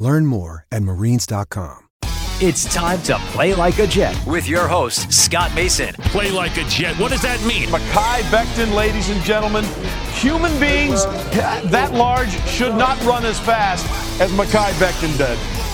Learn more at marines.com. It's time to play like a Jet with your host, Scott Mason. Play like a Jet. What does that mean? Mekhi Becton, ladies and gentlemen. Human beings that large should not run as fast as Mekhi Becton did.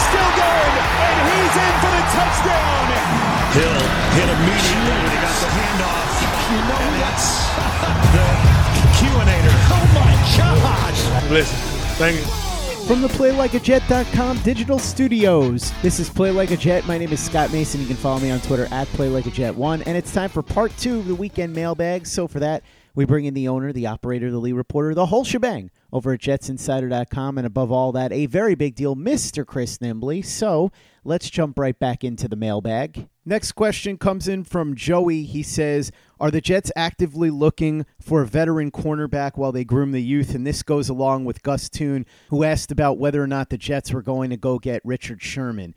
still going, and he's in for the touchdown. Hill hit immediately when he got the handoff. You know and that's the Q-inator. Oh my gosh! Listen, thank you. From the PlayLikeAJet.com digital studios, this is Play Like a Jet. My name is Scott Mason. You can follow me on Twitter at PlayLikeAJet1. And it's time for part two of the weekend mailbag. So for that, we bring in the owner, the operator, the lead reporter, the whole shebang over at JetsInsider.com. And above all that, a very big deal, Mr. Chris Nimbley. So let's jump right back into the mailbag. Next question comes in from Joey. He says, Are the Jets actively looking for a veteran cornerback while they groom the youth? And this goes along with Gus Toon, who asked about whether or not the Jets were going to go get Richard Sherman.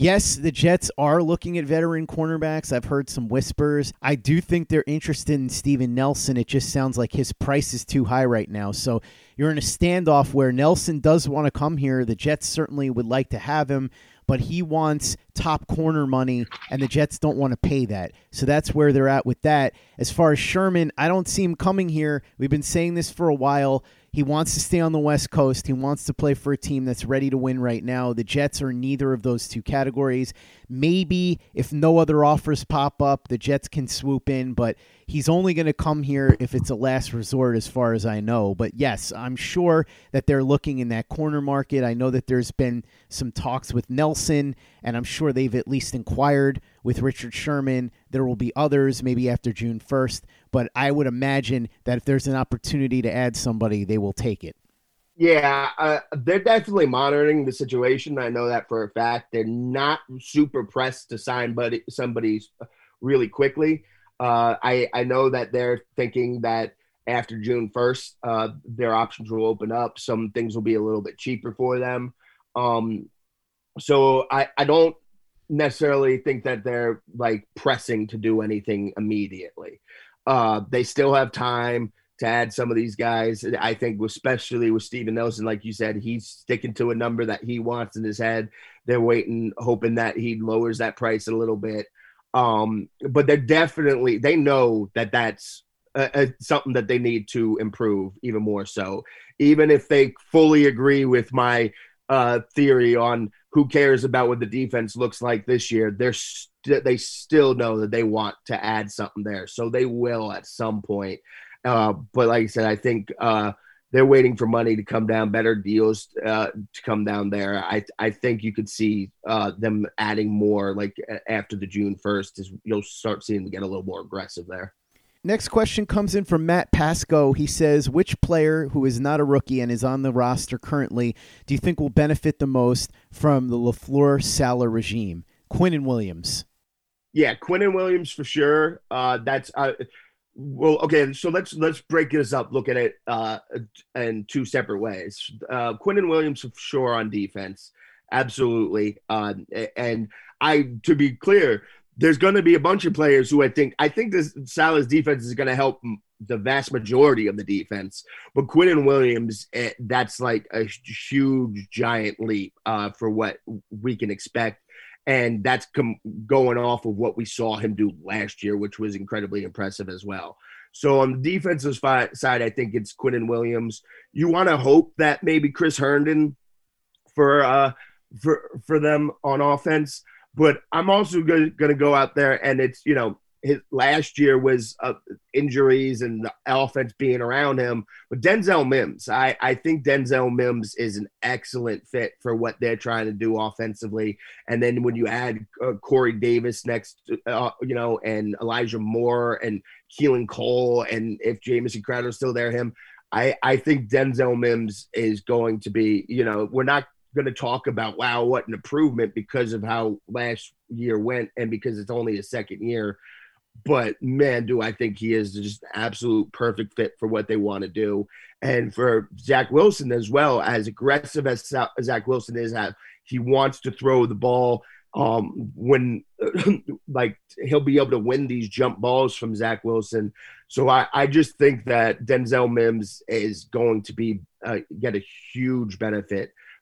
Yes, the Jets are looking at veteran cornerbacks. I've heard some whispers. I do think they're interested in Steven Nelson. It just sounds like his price is too high right now. So you're in a standoff where Nelson does want to come here. The Jets certainly would like to have him, but he wants top corner money, and the Jets don't want to pay that. So that's where they're at with that. As far as Sherman, I don't see him coming here. We've been saying this for a while. He wants to stay on the West Coast. He wants to play for a team that's ready to win right now. The Jets are neither of those two categories. Maybe if no other offers pop up, the Jets can swoop in, but he's only going to come here if it's a last resort, as far as I know. But yes, I'm sure that they're looking in that corner market. I know that there's been some talks with Nelson, and I'm sure they've at least inquired with Richard Sherman. There will be others maybe after June 1st, but I would imagine that if there's an opportunity to add somebody, they will take it. Yeah, uh, they're definitely monitoring the situation. I know that for a fact. They're not super pressed to sign buddy, somebody really quickly. Uh, I, I know that they're thinking that after June 1st, uh, their options will open up. Some things will be a little bit cheaper for them. Um, so I, I don't necessarily think that they're like pressing to do anything immediately. Uh, they still have time to add some of these guys. I think, especially with Steven Nelson, like you said, he's sticking to a number that he wants in his head. They're waiting, hoping that he lowers that price a little bit. Um, but they're definitely they know that that's uh, uh, something that they need to improve even more so. Even if they fully agree with my uh, theory on who cares about what the defense looks like this year, they're st- they still know that they want to add something there, so they will at some point. Uh, but like I said, I think uh, they're waiting for money to come down, better deals uh, to come down there. I I think you could see uh, them adding more like after the June first, is you'll start seeing them get a little more aggressive there. Next question comes in from Matt Pasco. He says, "Which player who is not a rookie and is on the roster currently do you think will benefit the most from the Lafleur Salah regime?" Quinnen Williams. Yeah, Quinnen Williams for sure. Uh, that's. Uh, well, okay, so let's let's break this up. Look at it uh, in two separate ways. Uh, and Williams for sure on defense, absolutely. Uh, and I, to be clear, there's going to be a bunch of players who I think I think this Salah's defense is going to help the vast majority of the defense. But Quinnen Williams, it, that's like a huge, giant leap uh, for what we can expect and that's com- going off of what we saw him do last year, which was incredibly impressive as well. So on the defensive fi- side, I think it's Quinnen Williams. You want to hope that maybe Chris Herndon for uh, for for them on offense, But I'm also going to go out there and it's, you know, his last year was uh, injuries and the offense being around him. But Denzel Mims, I, I think Denzel Mims is an excellent fit for what they're trying to do offensively. And then when you add uh, Corey Davis next, uh, you know, and Elijah Moore and Keelan Cole, and if Jamison Crowder is still there, him, I, I think Denzel Mims is going to be, you know, we're not going to talk about wow what an improvement because of how last year went and because it's only a second year but man, do I think he is just absolute perfect fit for what they want to do. And for Zach Wilson as well, as aggressive as Zach Wilson is, he wants to throw the ball um, when like he'll be able to win these jump balls from Zach Wilson. So I, I just think that Denzel Mims is going to be uh, get a huge benefit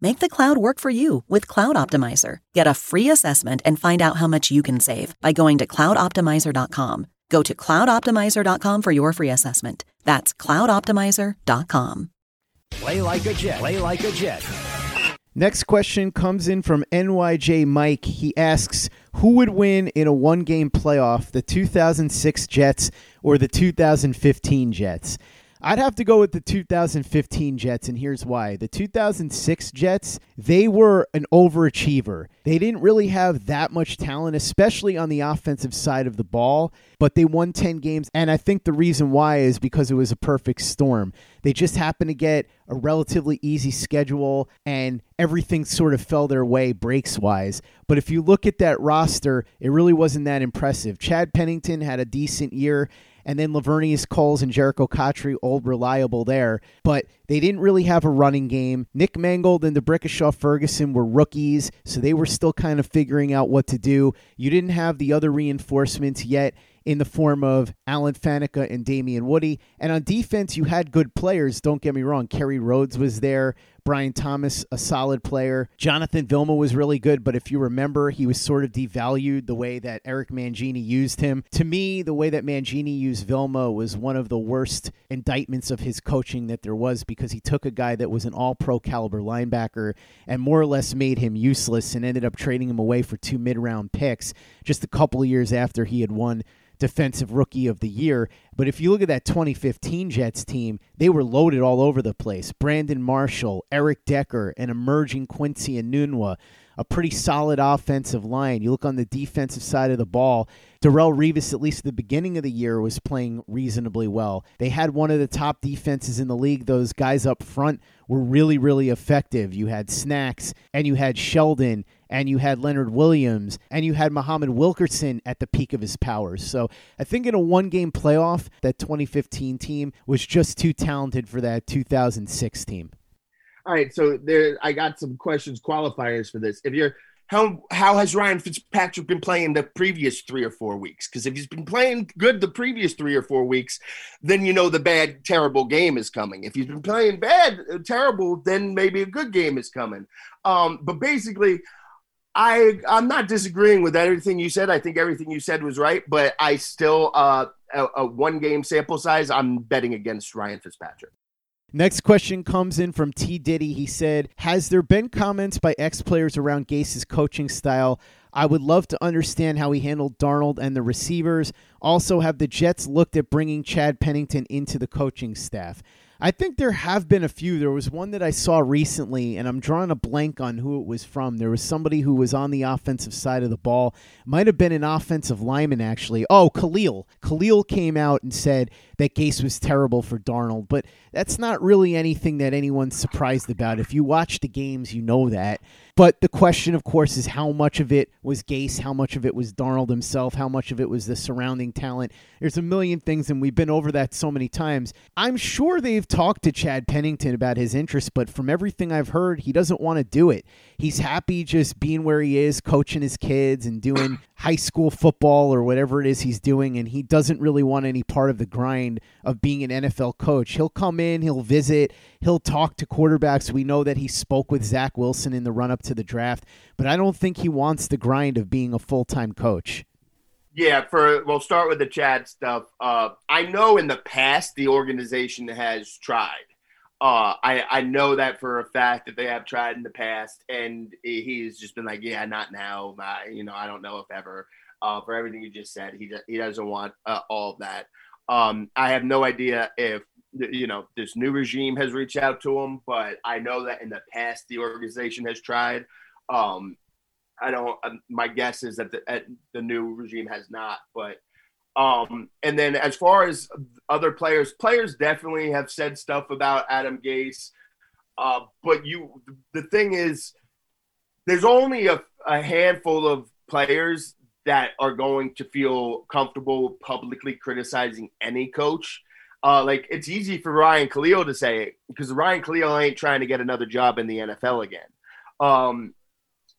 Make the cloud work for you with Cloud Optimizer. Get a free assessment and find out how much you can save by going to cloudoptimizer.com. Go to cloudoptimizer.com for your free assessment. That's cloudoptimizer.com. Play like a Jet. Play like a Jet. Next question comes in from NYJ Mike. He asks, "Who would win in a one-game playoff, the 2006 Jets or the 2015 Jets?" I'd have to go with the 2015 Jets, and here's why. The 2006 Jets, they were an overachiever. They didn't really have that much talent, especially on the offensive side of the ball, but they won 10 games. And I think the reason why is because it was a perfect storm. They just happened to get a relatively easy schedule, and everything sort of fell their way breaks wise. But if you look at that roster, it really wasn't that impressive. Chad Pennington had a decent year and then Laveranues Coles and Jericho Cotchery, old reliable there. But they didn't really have a running game. Nick Mangold and the D'Brickashaw Ferguson were rookies, so they were still kind of figuring out what to do. You didn't have the other reinforcements yet in the form of Alan Faneca and Damien Woody. And on defense, you had good players. Don't get me wrong. Kerry Rhodes was there. Brian Thomas, a solid player. Jonathan Vilma was really good, but if you remember, he was sort of devalued the way that Eric Mangini used him. To me, the way that Mangini used Vilma was one of the worst indictments of his coaching that there was because he took a guy that was an all pro caliber linebacker and more or less made him useless and ended up trading him away for two mid round picks just a couple years after he had won defensive rookie of the year. But if you look at that 2015 Jets team, they were loaded all over the place. Brandon Marshall, Eric Decker, an emerging Quincy and Enunwa, a pretty solid offensive line. You look on the defensive side of the ball, Darrelle Revis, at least at the beginning of the year, was playing reasonably well. They had one of the top defenses in the league. Those guys up front were really, really effective. You had Snacks and you had Sheldon and you had Leonard Williams, and you had Muhammad Wilkerson at the peak of his powers. So I think in a one game playoff, that 2015 team was just too talented for that 2006 team. All right, so there I got some questions qualifiers for this. If you're how how has Ryan Fitzpatrick been playing the previous three or four weeks? Because if he's been playing good the previous three or four weeks, then you know the bad, terrible game is coming. If he's been playing bad, uh, terrible, then maybe a good game is coming. Um, but basically, I I'm not disagreeing with everything you said. I think everything you said was right, but I still uh, a, a one game sample size. I'm betting against Ryan Fitzpatrick. Next question comes in from T. Diddy. He said, Has there been comments by ex players around Gase's coaching style? I would love to understand how he handled Darnold and the receivers. Also, have the Jets looked at bringing Chad Pennington into the coaching staff? I think there have been a few. There was one that I saw recently, and I'm drawing a blank on who it was from. There was somebody who was on the offensive side of the ball. Might have been an offensive lineman, actually. Oh, Kalil. Kalil came out and said that Gase was terrible for Darnold, but that's not really anything that anyone's surprised about. If you watch the games, you know that. But the question, of course, is how much of it was Gase, how much of it was Darnold himself, how much of it was the surrounding talent. There's a million things, and we've been over that so many times. I'm sure they've talked to Chad Pennington about his interest, but from everything I've heard, he doesn't want to do it. He's happy just being where he is, coaching his kids and doing high school football or whatever it is he's doing, and he doesn't really want any part of the grind of being an NFL coach. He'll come in, he'll visit, he'll talk to quarterbacks. We know that he spoke with Zach Wilson in the run up to the draft, but I don't think he wants the grind of being a full time coach. Yeah, for we'll start with the Chad stuff. Uh, I know in the past the organization has tried. Uh, I I know that for a fact that they have tried in the past, and he's just been like, yeah, not now. I, you know, I don't know if ever. Uh, for everything you just said, he he doesn't want uh, all of that. Um, I have no idea if you know this new regime has reached out to him, but I know that in the past the organization has tried. Um, I don't. Um, my guess is that the, the new regime has not. But um, and then as far as other players, players definitely have said stuff about Adam Gase. Uh, but you, the thing is, there's only a, a handful of players that are going to feel comfortable publicly criticizing any coach. Uh, like it's easy for Ryan Kalil to say it because Ryan Kalil ain't trying to get another job in the NFL again. Um,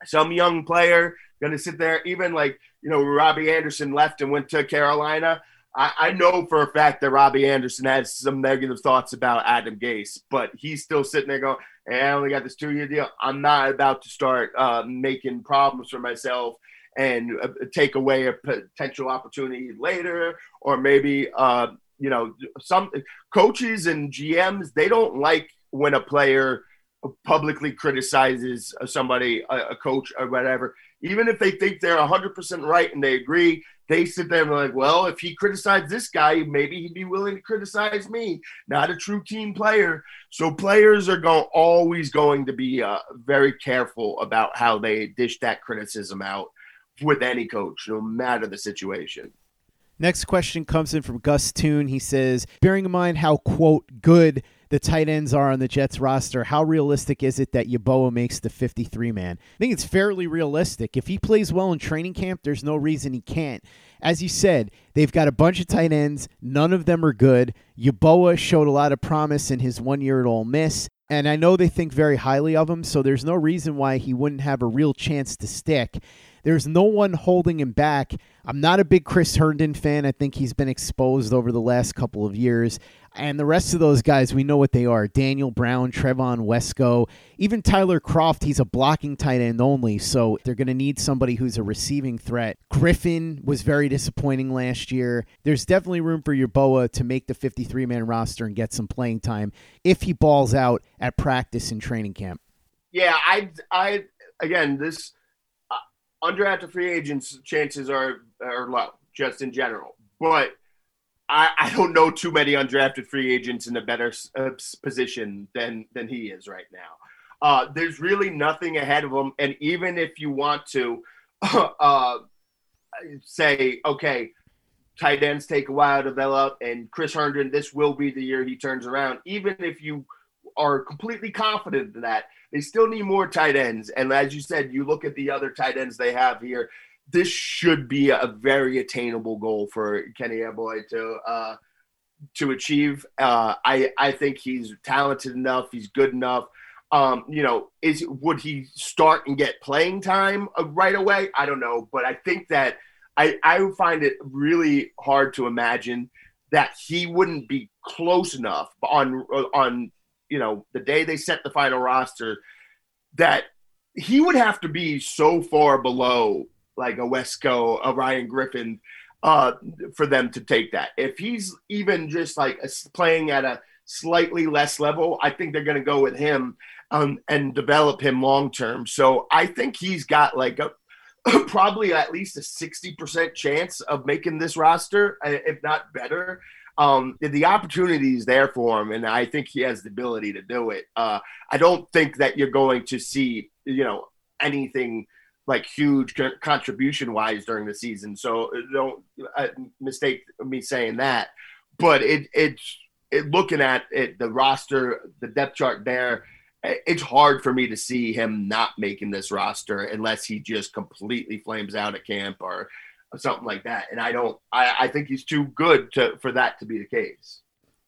some young player going to sit there, even like, you know, Robbie Anderson left and went to Carolina. I, I, know for a fact that Robbie Anderson has some negative thoughts about Adam Gase, but he's still sitting there going, hey, I only got this two year deal. I'm not about to start uh, making problems for myself and uh, take away a potential opportunity later, or maybe, uh, you know, some coaches and GMs, they don't like when a player publicly criticizes somebody, a, a coach or whatever, even if they think they're 100% right and they agree, they sit there and like, well, if he criticized this guy, maybe he'd be willing to criticize me. Not a true team player. So players are going always going to be uh, very careful about how they dish that criticism out with any coach, no matter the situation. Next question comes in from Gus Toon. He says, bearing in mind how, quote, good the tight ends are on the Jets roster, how realistic is it that Yeboah makes the 53 man? I think it's fairly realistic. If he plays well in training camp, there's no reason he can't. As you said, they've got a bunch of tight ends. None of them are good. Yeboah showed a lot of promise in his one year at Ole Miss. And I know they think very highly of him, so there's no reason why he wouldn't have a real chance to stick. There's no one holding him back. I'm not a big Chris Herndon fan. I think he's been exposed over the last couple of years. And the rest of those guys, we know what they are Daniel Brown, Trevon Wesco, even Tyler Kroft. He's a blocking tight end only, so they're going to need somebody who's a receiving threat. Griffin was very disappointing last year. There's definitely room for Yeboah to make the 53 man roster and get some playing time if he balls out at practice and training camp. Yeah, I, I, again, this undrafted free agents' chances are, are low, just in general. But I, I don't know too many undrafted free agents in a better uh, position than than he is right now. Uh, there's really nothing ahead of him, and even if you want to uh, say, okay, tight ends take a while to develop, and Chris Herndon, this will be the year he turns around. Even if you are completely confident in that, they still need more tight ends. And as you said, you look at the other tight ends they have here this should be a very attainable goal for Kenny Yeboah to uh, to achieve. Uh, I I think he's talented enough. He's good enough. Um, you know, is would he start and get playing time uh, right away? I don't know, but I think that I I find it really hard to imagine that he wouldn't be close enough on on you know the day they set the final roster that he would have to be so far below like a Wesco, a Ryan Griffin, uh, for them to take that. If he's even just like a, playing at a slightly less level, I think they're going to go with him um, and develop him long term. So I think he's got like a probably at least a 60% chance of making this roster, uh, if not better. Um, the opportunity is there for him, and I think he has the ability to do it. Uh, I don't think that you're going to see, you know, anything like huge contribution wise during the season. So uh, don't uh, mistake me saying that. But it it's it, looking at it, the roster, the depth chart there it's hard for me to see him not making this roster unless he just completely flames out at camp or something like that. And I don't. I, I think he's too good to for that to be the case.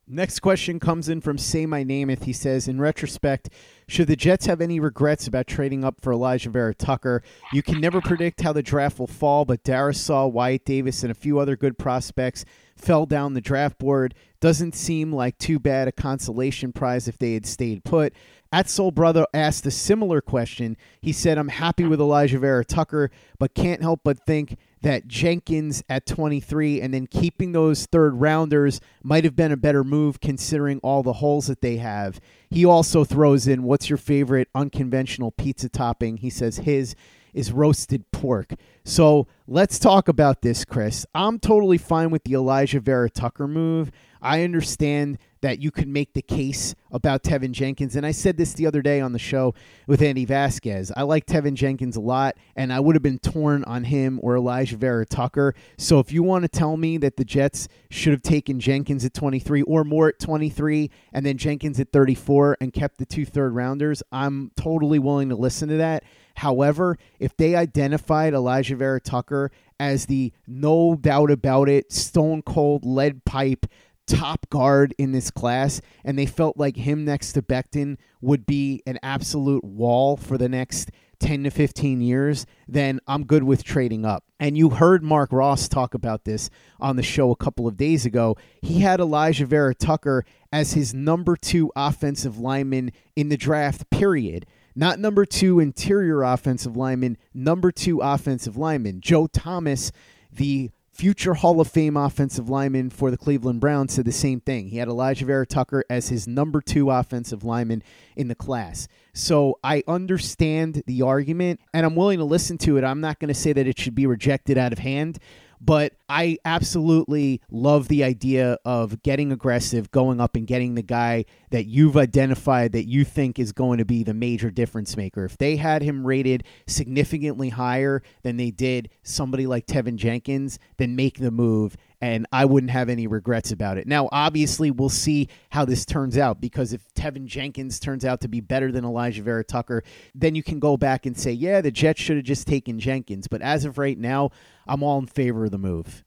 Next question comes in from Say My Nameth. He says, in retrospect, should the Jets have any regrets about trading up for Elijah Vera-Tucker? You can never predict how the draft will fall, but Darrisaw, Wyatt Davis, and a few other good prospects fell down the draft board. Doesn't seem like too bad a consolation prize if they had stayed put. At Soul Brother asked a similar question. He said, I'm happy with Elijah Vera-Tucker, but can't help but think that Jenkins at 23 and then keeping those third rounders might have been a better move considering all the holes that they have. He also throws in, What's your favorite unconventional pizza topping? He says his is roasted pork. So let's talk about this, Chris. I'm totally fine with the Elijah Vera-Tucker move. I understand that you could make the case about Teven Jenkins. And I said this the other day on the show with Andy Vasquez. I like Teven Jenkins a lot, and I would have been torn on him or Elijah Vera-Tucker. So if you want to tell me that the Jets should have taken Jenkins at 23 or more at 23 and then Jenkins at 34 and kept the two third rounders, I'm totally willing to listen to that. However, if they identified Elijah Vera-Tucker as the no doubt about it, stone cold lead pipe top guard in this class, and they felt like him next to Becton would be an absolute wall for the next 10 to 15 years, then I'm good with trading up. And you heard Marc Ross talk about this on the show a couple of days ago. He had Elijah Vera-Tucker as his number two offensive lineman in the draft, period. Not number two interior offensive lineman, number two offensive lineman. Joe Thomas, the future Hall of Fame offensive lineman for the Cleveland Browns, said the same thing. He had Elijah Vera-Tucker as his number two offensive lineman in the class. So I understand the argument and I'm willing to listen to it. I'm not going to say that it should be rejected out of hand. But I absolutely love the idea of getting aggressive, going up and getting the guy that you've identified that you think is going to be the major difference maker. If they had him rated significantly higher than they did somebody like Teven Jenkins, then make the move and I wouldn't have any regrets about it. Now, obviously, we'll see how this turns out because if Teven Jenkins turns out to be better than Elijah Vera-Tucker, then you can go back and say, yeah, the Jets should have just taken Jenkins. But as of right now, I'm all in favor of the move.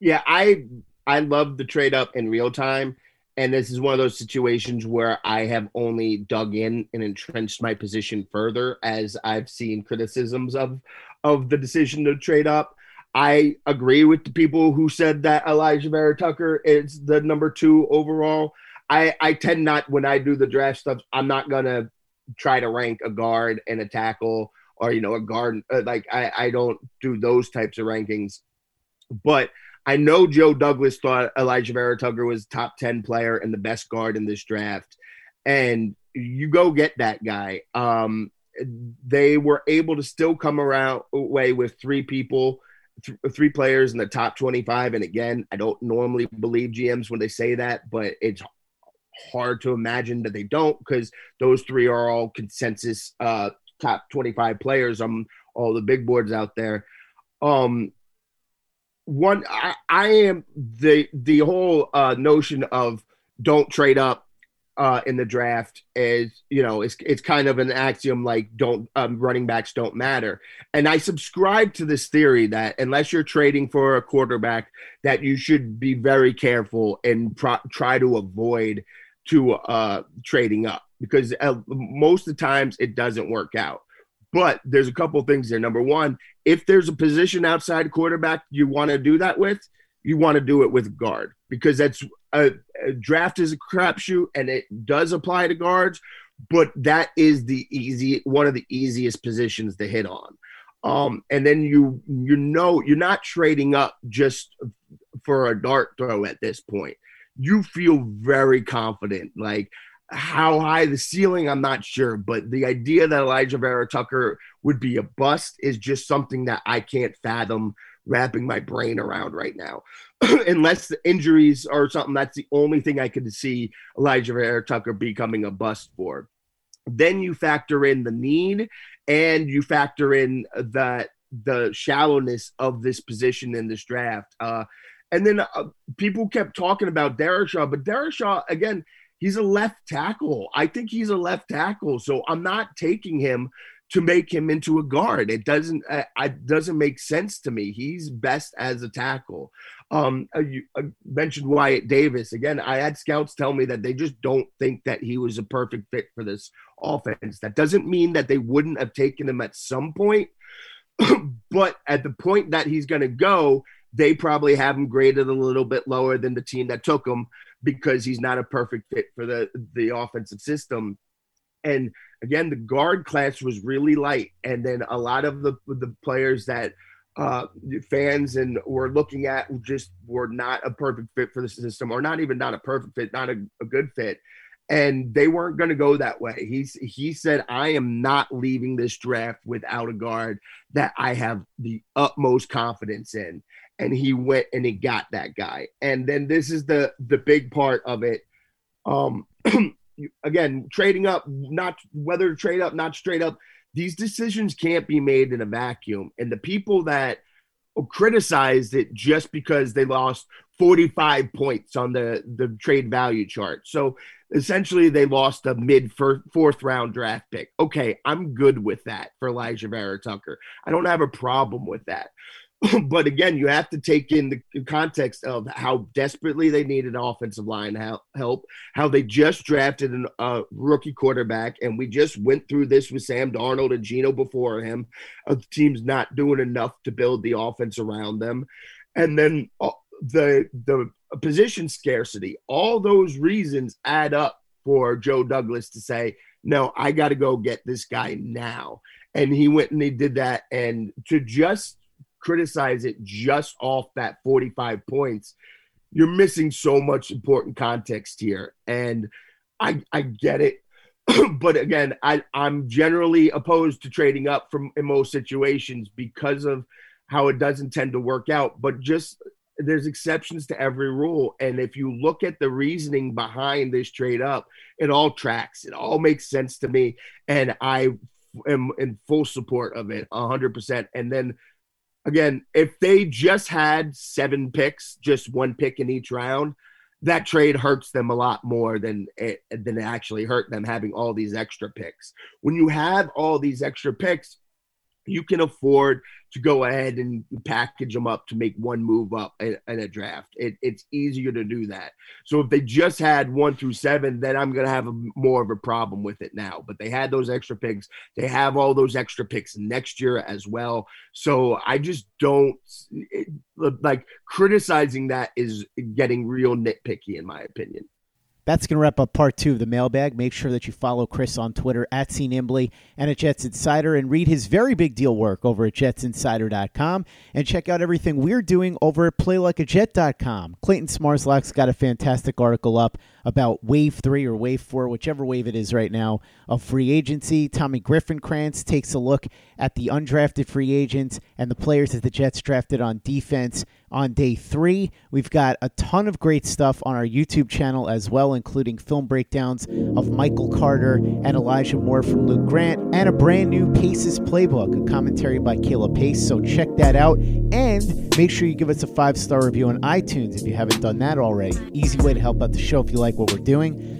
Yeah, I I love the trade up in real time. And this is one of those situations where I have only dug in and entrenched my position further as I've seen criticisms of of the decision to trade up. I agree with the people who said that Elijah Vera-Tucker is the number two overall. I, I tend not when I do the draft stuff, I'm not gonna try to rank a guard and a tackle or you know a guard uh, like I, I don't do those types of rankings. But I know Joe Douglas thought Elijah Vera-Tucker was top 10 player and the best guard in this draft. And you go get that guy. Um, they were able to still come around away with three people th- three players in the top 25. And again, I don't normally believe GMs when they say that, but it's hard to imagine that they don't because those three are all consensus uh, top 25 players on all the big boards out there. Um, one, I, I am the the whole uh, notion of don't trade up uh, in the draft is, you know, it's it's kind of an axiom like don't um, running backs don't matter. And I subscribe to this theory that unless you're trading for a quarterback, that you should be very careful and pro- try to avoid to uh, trading up because uh, most of the times it doesn't work out. But there's a couple things there. Number one, if there's a position outside quarterback you want to do that with, you want to do it with guard because that's a, a draft is a crapshoot and it does apply to guards, but that is the easy one of the easiest positions to hit on. Um, and then you you know you're not trading up just for a dart throw at this point. you feel very confident. Like how high the ceiling, I'm not sure, but the idea that Elijah Vera Tucker would be a bust is just something that I can't fathom wrapping my brain around right now. Unless the injuries or something, that's the only thing I could see Elijah Vera Tucker becoming a bust for. Then you factor in the need and you factor in that the shallowness of this position in this draft. Uh, and then uh, people kept talking about Darrisaw, but Darrisaw, again, he's a left tackle. I think he's a left tackle. So I'm not taking him to make him into a guard. It doesn't uh, it doesn't make sense to me. He's best as a tackle. Um, uh, you uh, mentioned Wyatt Davis again. I had scouts tell me that they just don't think that he was a perfect fit for this offense. That doesn't mean that they wouldn't have taken him at some point, but at the point that he's going to go, they probably have him graded a little bit lower than the team that took him because he's not a perfect fit for the the offensive system. And again, the guard class was really light, and then a lot of the the players that uh, fans and were looking at just were not a perfect fit for the system, or not even not a perfect fit, not a, a good fit. And they weren't going to go that way. He's he said, "I am not leaving this draft without a guard that I have the utmost confidence in." and he went and he got that guy. And then this is the the big part of it. Um again, trading up, not whether to trade up, not straight up. These decisions can't be made in a vacuum. And the people that criticized it just because they lost 45 points on the the trade value chart. So essentially they lost a mid fourth round draft pick. Okay, I'm good with that for Elijah Vera Tucker. I don't have a problem with that. but again, you have to take in the context of how desperately they needed offensive line help, how they just drafted a uh, rookie quarterback, and we just went through this with Sam Darnold and Geno before him. The team's not doing enough to build the offense around them, and then uh, the the position scarcity. All those reasons add up for Joe Douglas to say, "No, I got to go get this guy now." And he went and he did that, and to just criticize it just off that 45 points, you're missing so much important context here. And I I get it. but again, I, I'm generally opposed to trading up from in most situations because of how it doesn't tend to work out. But just there's exceptions to every rule. And if you look at the reasoning behind this trade up, it all tracks. It all makes sense to me. And I am in full support of it 100%. And then again, if they just had seven picks, just one pick in each round, that trade hurts them a lot more than it than it actually hurt them having all these extra picks. When you have all these extra picks, you can afford to go ahead and package them up to make one move up in, in a draft. It, it's easier to do that. So if they just had one through seven, then I'm going to have a, more of a problem with it now. But they had those extra picks. They have all those extra picks next year as well. So I just don't it, like criticizing that is getting real nitpicky in my opinion. That's going to wrap up part two of the mailbag. Make sure that you follow Chris on Twitter at CNimbley and at Jets Insider and read his very big deal work over at jetsinsider.com and check out everything we're doing over at playlikeajet.com. Clayton Smarslock's got a fantastic article up about wave three or wave four, whichever wave it is right now, of free agency. Tommy Griffinkrantz takes a look at the undrafted free agents and the players that the Jets drafted on defense on day three. We've got a ton of great stuff on our YouTube channel as well, including film breakdowns of Michael Carter and Elijah Moore from Luke Grant, and a brand new Paces playbook, a commentary by Kayla Pace. So check that out. And make sure you give us a five star review on iTunes if you haven't done that already. Easy way to help out the show if you like what we're doing.